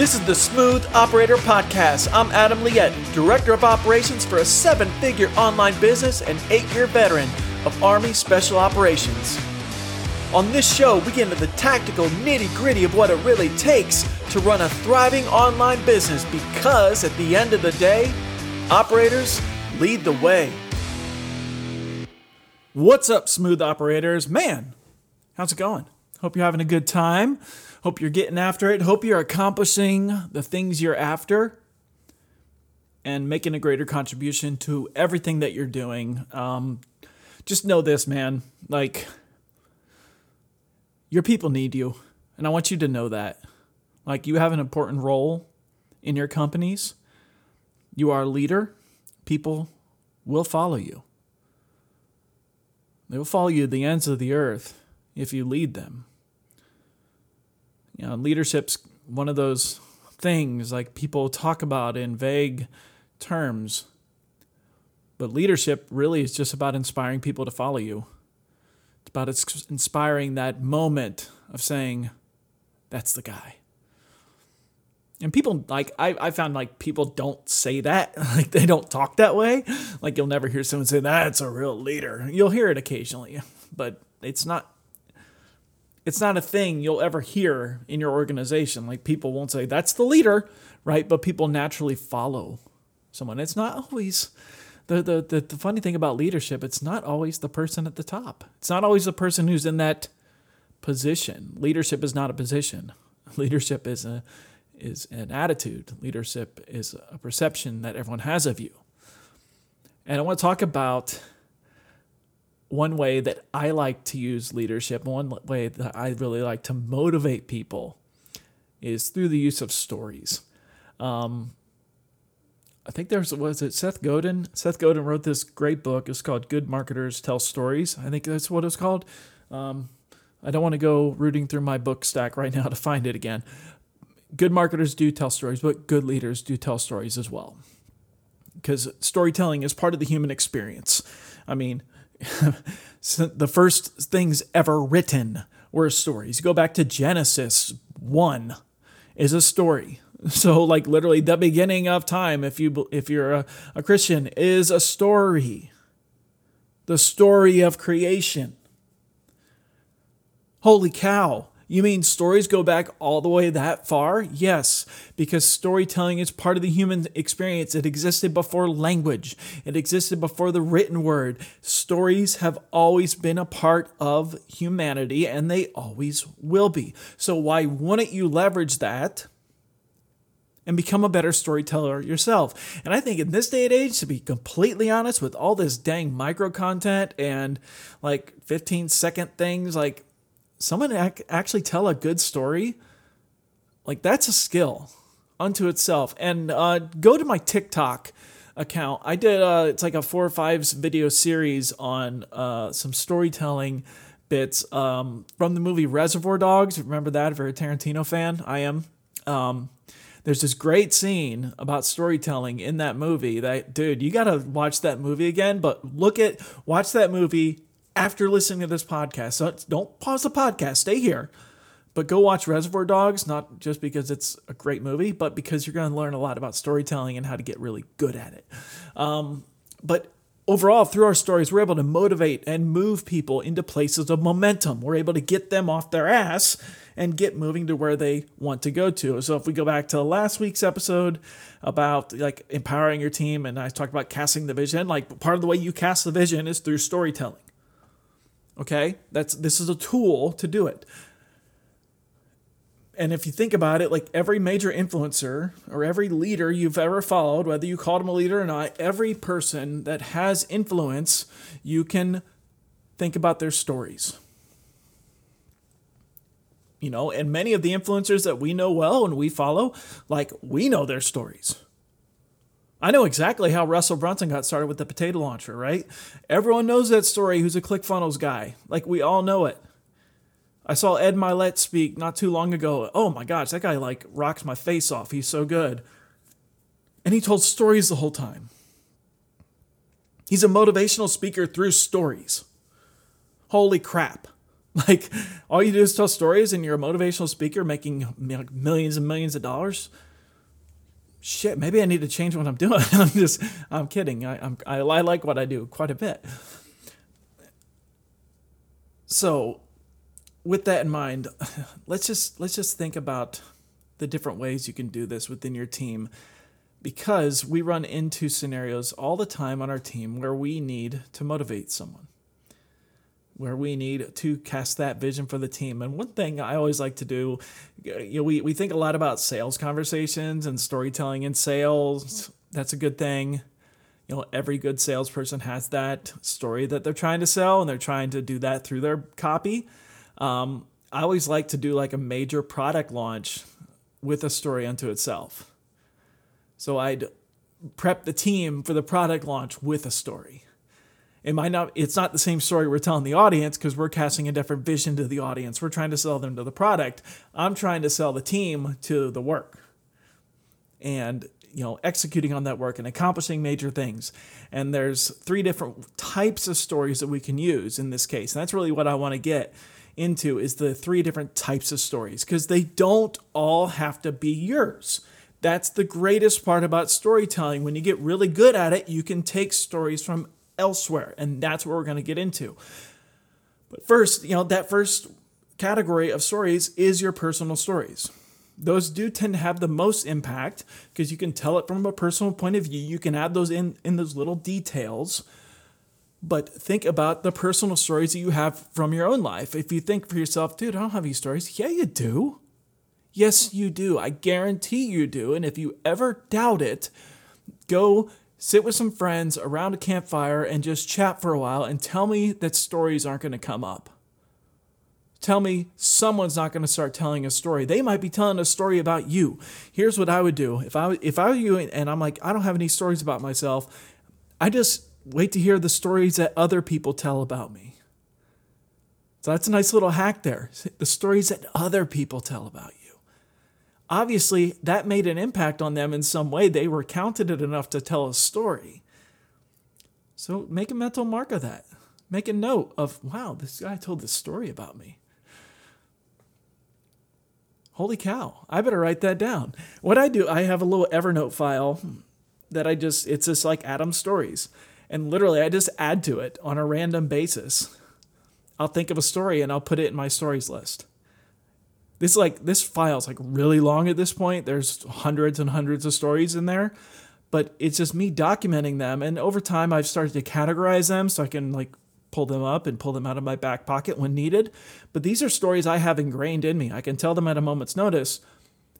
This is the Smooth Operator Podcast. I'm Adam Liette, Director of Operations for a seven figure online business and eight year veteran of Army Special Operations. On this show, we get into the tactical nitty gritty of what it really takes to run a thriving online business because at the end of the day, operators lead the way. What's up, smooth operators? Man, how's it going? Hope you're having a good time. Hope you're getting after it. Hope you're accomplishing the things you're after and making a greater contribution to everything that you're doing. Um, just know this, man. Like, your people need you. And I want you to know that. Like, you have an important role in your companies. You are a leader. People will follow you. They will follow you to the ends of the earth if you lead them. You know, leadership's one of those things like people talk about in vague terms. But leadership really is just about inspiring people to follow you. It's about inspiring that moment of saying, that's the guy. And people like I, I found like people don't say that. Like they don't talk that way. Like you'll never hear someone say that's a real leader. You'll hear it occasionally, but it's not it's not a thing you'll ever hear in your organization. Like people won't say that's the leader, right? But people naturally follow someone. It's not always the, the the the funny thing about leadership, it's not always the person at the top. It's not always the person who's in that position. Leadership is not a position. Leadership is a is an attitude. Leadership is a perception that everyone has of you. And I want to talk about one way that I like to use leadership, one way that I really like to motivate people is through the use of stories. Um, I think there's was it Seth Godin. Seth Godin wrote this great book. It's called Good Marketers Tell Stories. I think that's what it's called. Um, I don't want to go rooting through my book stack right now to find it again. Good marketers do tell stories, but good leaders do tell stories as well. Because storytelling is part of the human experience. I mean, the first things ever written were stories. Go back to Genesis 1 is a story. So like literally the beginning of time if you if you're a, a Christian is a story. The story of creation. Holy cow. You mean stories go back all the way that far? Yes, because storytelling is part of the human experience. It existed before language, it existed before the written word. Stories have always been a part of humanity and they always will be. So, why wouldn't you leverage that? and become a better storyteller yourself. And I think in this day and age, to be completely honest, with all this dang micro content and like 15 second things, like someone ac- actually tell a good story, like that's a skill unto itself. And uh, go to my TikTok account. I did uh, it's like a four or five video series on uh, some storytelling bits um, from the movie Reservoir Dogs. Remember that? If you're a Tarantino fan, I am. Um, there's this great scene about storytelling in that movie that dude you got to watch that movie again but look at watch that movie after listening to this podcast. So don't pause the podcast, stay here. But go watch Reservoir Dogs, not just because it's a great movie, but because you're going to learn a lot about storytelling and how to get really good at it. Um, but overall, through our stories, we're able to motivate and move people into places of momentum. We're able to get them off their ass and get moving to where they want to go to. So if we go back to last week's episode about like empowering your team, and I talked about casting the vision, like part of the way you cast the vision is through storytelling. Okay? That's this is a tool to do it. And if you think about it, like every major influencer or every leader you've ever followed, whether you called him a leader or not, every person that has influence, you can think about their stories. You know, and many of the influencers that we know well and we follow, like we know their stories. I know exactly how Russell Brunson got started with the potato launcher, right? Everyone knows that story who's a ClickFunnels guy. Like, we all know it. I saw Ed Mylett speak not too long ago. Oh my gosh, that guy like rocks my face off. He's so good. And he told stories the whole time. He's a motivational speaker through stories. Holy crap. Like all you do is tell stories and you're a motivational speaker making millions and millions of dollars. Shit, maybe I need to change what I'm doing. I'm just, I'm kidding. I, I'm, I, I like what I do quite a bit. So, with that in mind, let's just let's just think about the different ways you can do this within your team because we run into scenarios all the time on our team where we need to motivate someone where we need to cast that vision for the team. And one thing I always like to do, you know, we, we think a lot about sales conversations and storytelling in sales. That's a good thing. You know, every good salesperson has that story that they're trying to sell, and they're trying to do that through their copy. Um, I always like to do like a major product launch with a story unto itself. So I'd prep the team for the product launch with a story it might not it's not the same story we're telling the audience because we're casting a different vision to the audience. We're trying to sell them to the product. I'm trying to sell the team to the work and you know executing on that work and accomplishing major things. And there's three different types of stories that we can use in this case. And that's really what i want to get into is the three different types of stories because they don't all have to be yours. That's the greatest part about storytelling. When you get really good at it you can take stories from elsewhere. And that's what we're going to get into. But first, you know, that first category of stories is your personal stories. Those do tend to have the most impact because you can tell it from a personal point of view. You can add those in in those little details. But think about the personal stories that you have from your own life. If you think for yourself, dude, I don't have any stories. Yeah, you do. Yes, you do. I guarantee you do. And if you ever doubt it, go sit with some friends around a campfire and just chat for a while and tell me that stories aren't going to come up. Tell me someone's not going to start telling a story. They might be telling a story about you. Here's what I would do. If I if I were you and I'm like I don't have any stories about myself, I just wait to hear the stories that other people tell about me. So that's a nice little hack there. The stories that other people tell about you obviously that made an impact on them in some way. They were counted it enough to tell a story. So make a mental mark of that. Make a note of, wow, this guy told this story about me. Holy cow, I better write that down. What I do, I have a little Evernote file that I just, it's just like Adam stories. And literally, I just add to it on a random basis. I'll think of a story and I'll put it in my stories list. This like this file's like really long at this point. There's hundreds and hundreds of stories in there, but it's just me documenting them. And over time, I've started to categorize them so I can like pull them up and pull them out of my back pocket when needed. But these are stories I have ingrained in me. I can tell them at a moment's notice.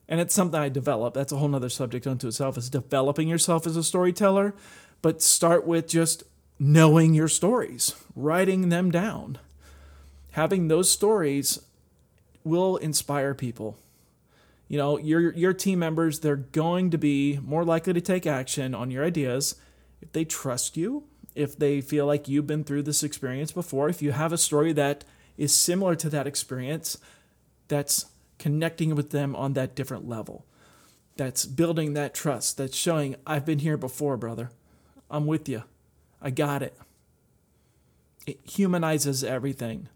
And it's something I develop. That's a whole nother subject unto itself, is developing yourself as a storyteller. But start with just knowing your stories, writing them down. Having those stories will inspire people. You know, your your team members, they're going to be more likely to take action on your ideas if they trust you, if they feel like you've been through this experience before, if you have a story that is similar to that experience, that's connecting with them on that different level. That's building that trust. That's showing, I've been here before, brother. I'm with you. I got it. It humanizes everything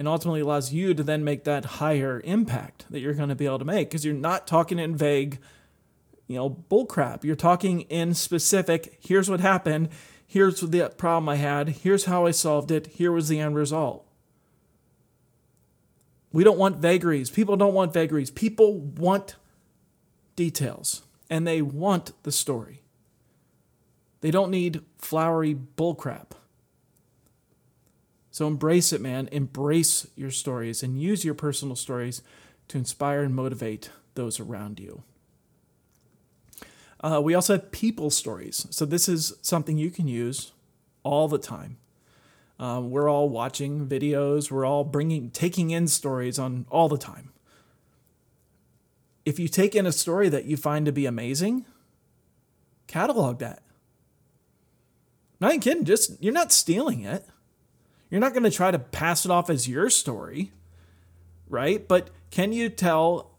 and ultimately allows you to then make that higher impact that you're going to be able to make because you're not talking in vague, you know, bullcrap. You're talking in specific, here's what happened, here's the problem I had, here's how I solved it, here was the end result. We don't want vagaries. People don't want vagaries. People want details and they want the story. They don't need flowery bullcrap. So embrace it, man. Embrace your stories and use your personal stories to inspire and motivate those around you. Uh, we also have people stories. So this is something you can use all the time. Uh, we're all watching videos. We're all bringing, taking in stories on all the time. If you take in a story that you find to be amazing, catalog that. Not kidding. Just you're not stealing it. You're not going to try to pass it off as your story, right? But can you tell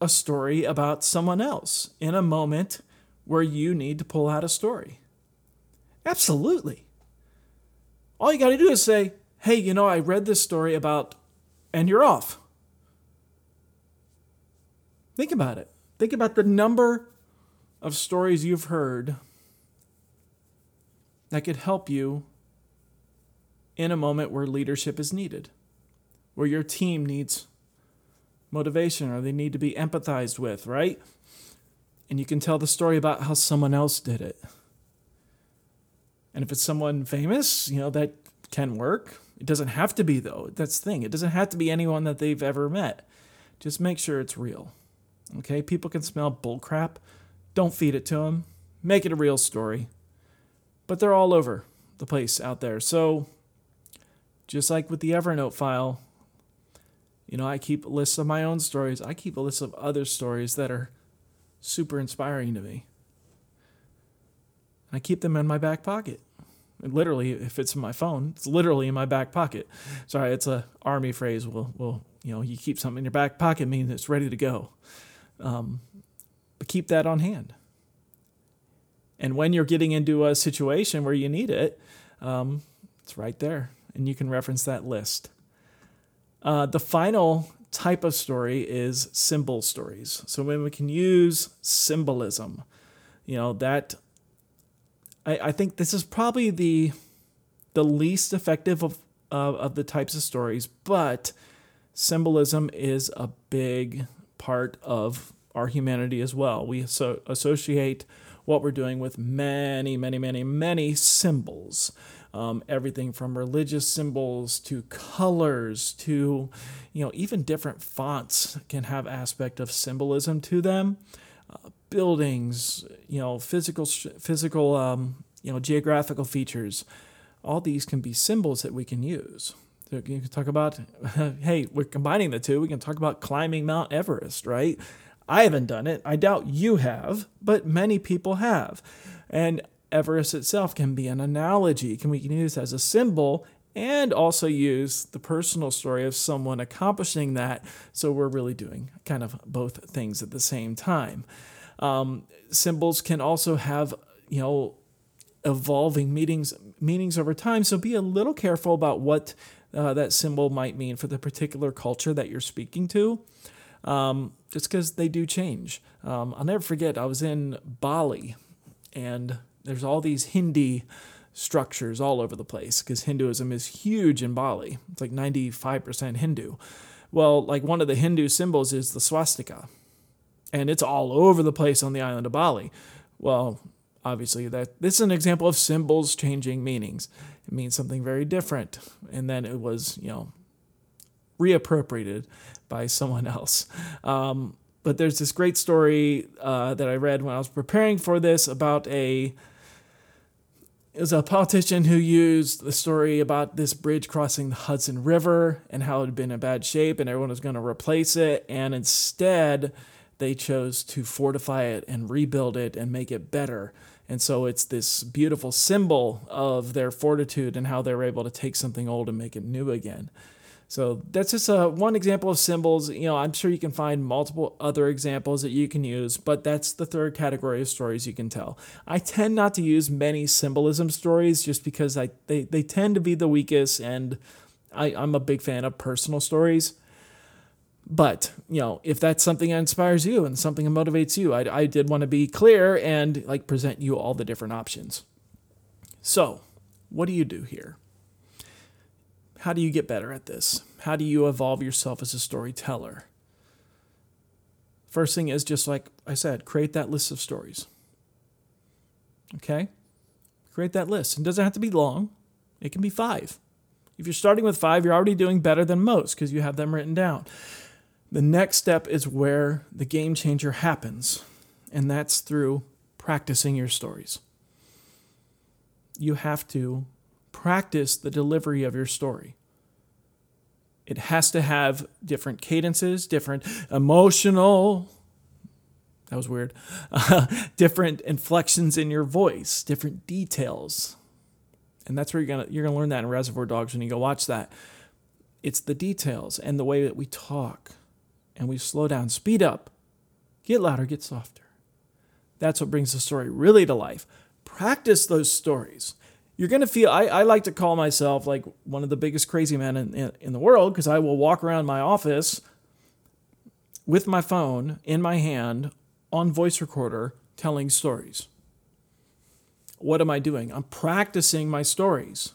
a story about someone else in a moment where you need to pull out a story? Absolutely. All you got to do is say, hey, you know, I read this story about, and you're off. Think about it. Think about the number of stories you've heard that could help you in a moment where leadership is needed, where your team needs motivation or they need to be empathized with, right? And you can tell the story about how someone else did it. And if it's someone famous, you know, that can work. It doesn't have to be, though. That's the thing. It doesn't have to be anyone that they've ever met. Just make sure it's real. Okay? People can smell bullcrap. Don't feed it to them. Make it a real story. But they're all over the place out there. So, just like with the Evernote file, you know, I keep lists of my own stories. I keep a list of other stories that are super inspiring to me. I keep them in my back pocket. Literally, if it's in my phone, it's literally in my back pocket. Sorry, it's a army phrase. Well, well, you know, you keep something in your back pocket means it's ready to go. Um, but keep that on hand. And when you're getting into a situation where you need it, um, it's right there, and you can reference that list. Uh, the final type of story is symbol stories. So when we can use symbolism, you know, that I, I think this is probably the the least effective of, uh, of the types of stories, but symbolism is a big part of our humanity as well. We so associate what we're doing with many, many, many, many symbols um, everything from religious symbols to colors to you know even different fonts can have aspect of symbolism to them. Uh, buildings you know physical physical um, you know geographical features all these can be symbols that we can use. So you can talk about hey we're combining the two. We can talk about climbing mount everest right? I haven't done it. I doubt you have but many people have. And Everest itself can be an analogy, can we can use as a symbol and also use the personal story of someone accomplishing that. So we're really doing kind of both things at the same time. Um, symbols can also have, you know, evolving meanings meanings over time. So be a little careful about what uh, that symbol might mean for the particular culture that you're speaking to. Um, just because they do change. Um, I'll never forget, I was in Bali and there's all these Hindi structures all over the place because Hinduism is huge in Bali. It's like 95% Hindu. Well, like one of the Hindu symbols is the swastika, and it's all over the place on the island of Bali. Well, obviously that this is an example of symbols changing meanings. It means something very different, and then it was you know reappropriated by someone else. Um, but there's this great story uh, that I read when I was preparing for this about a it was a politician who used the story about this bridge crossing the Hudson River and how it had been in bad shape and everyone was going to replace it. And instead, they chose to fortify it and rebuild it and make it better. And so it's this beautiful symbol of their fortitude and how they're able to take something old and make it new again. So that's just a, one example of symbols. You know, I'm sure you can find multiple other examples that you can use, but that's the third category of stories you can tell. I tend not to use many symbolism stories just because I they, they tend to be the weakest, and I, I'm a big fan of personal stories. But, you know, if that's something that inspires you and something that motivates you, I, I did want to be clear and like present you all the different options. So, what do you do here? How do you get better at this? How do you evolve yourself as a storyteller? First thing is just like I said, create that list of stories. Okay? Create that list. It doesn't have to be long, it can be five. If you're starting with five, you're already doing better than most because you have them written down. The next step is where the game changer happens, and that's through practicing your stories. You have to practice the delivery of your story. It has to have different cadences, different emotional, that was weird, uh, different inflections in your voice, different details. And that's where you're gonna you're gonna learn that in Reservoir Dogs when you go watch that. It's the details and the way that we talk, and we slow down, speed up, get louder, get softer. That's what brings the story really to life. Practice those stories you're going to feel, I, I like to call myself like one of the biggest crazy men in, in, in the world because I will walk around my office with my phone in my hand on voice recorder telling stories. What am I doing? I'm practicing my stories.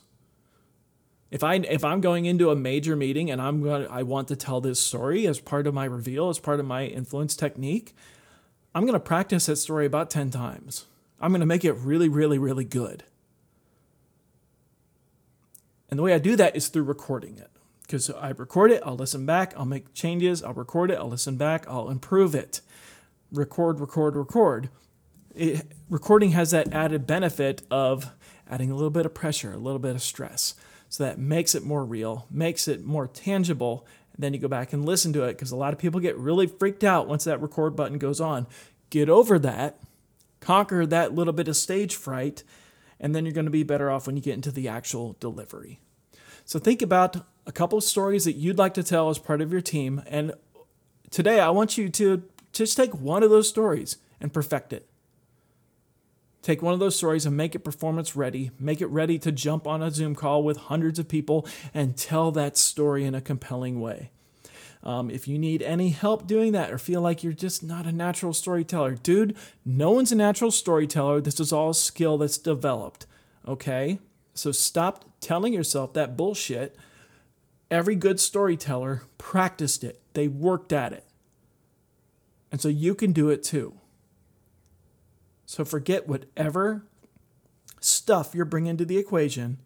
If I if I'm going into a major meeting and I'm going to, I want to tell this story as part of my reveal, as part of my influence technique, I'm going to practice that story about 10 times. I'm going to make it really really really good. And the way I do that is through recording it. Because I record it, I'll listen back, I'll make changes, I'll record it, I'll listen back, I'll improve it. Record, record, record. It, recording has that added benefit of adding a little bit of pressure, a little bit of stress. So that makes it more real, makes it more tangible. Then you go back and listen to it because a lot of people get really freaked out once that record button goes on. Get over that, conquer that little bit of stage fright, and then you're going to be better off when you get into the actual delivery. So think about a couple of stories that you'd like to tell as part of your team. And today I want you to just take one of those stories and perfect it. Take one of those stories and make it performance ready. Make it ready to jump on a Zoom call with hundreds of people and tell that story in a compelling way. Um, if you need any help doing that or feel like you're just not a natural storyteller, dude, no one's a natural storyteller. This is all skill that's developed. Okay? So stop telling yourself that bullshit. Every good storyteller practiced it, they worked at it. And so you can do it too. So forget whatever stuff you're bringing to the equation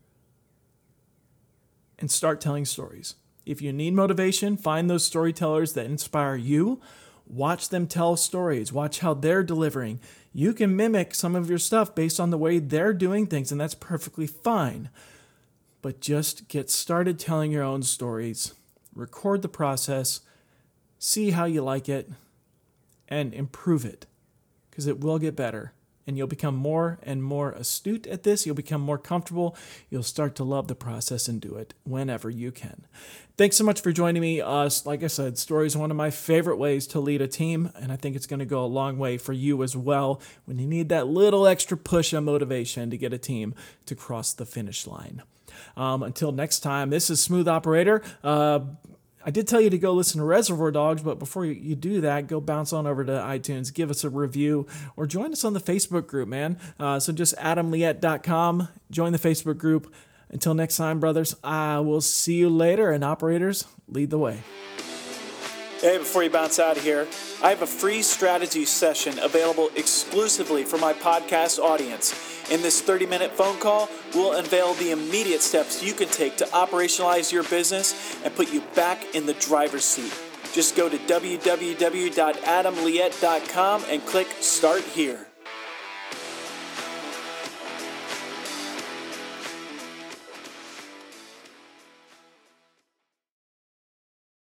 and start telling stories. If you need motivation, find those storytellers that inspire you. Watch them tell stories. Watch how they're delivering. You can mimic some of your stuff based on the way they're doing things, and that's perfectly fine. But just get started telling your own stories. Record the process, see how you like it, and improve it because it will get better and you'll become more and more astute at this. You'll become more comfortable. You'll start to love the process and do it whenever you can. Thanks so much for joining me. Uh, like I said, stories are one of my favorite ways to lead a team, and I think it's going to go a long way for you as well when you need that little extra push of motivation to get a team to cross the finish line. Um, until next time, this is Smooth Operator. Uh, I did tell you to go listen to Reservoir Dogs, but before you do that, go bounce on over to iTunes, give us a review, or join us on the Facebook group, man. Uh, so just adamliette.com, join the Facebook group. Until next time, brothers, I will see you later, and operators, lead the way. Hey, before you bounce out of here, I have a free strategy session available exclusively for my podcast audience. In this 30 minute phone call, we'll unveil the immediate steps you can take to operationalize your business and put you back in the driver's seat. Just go to www.adamliette.com and click Start Here.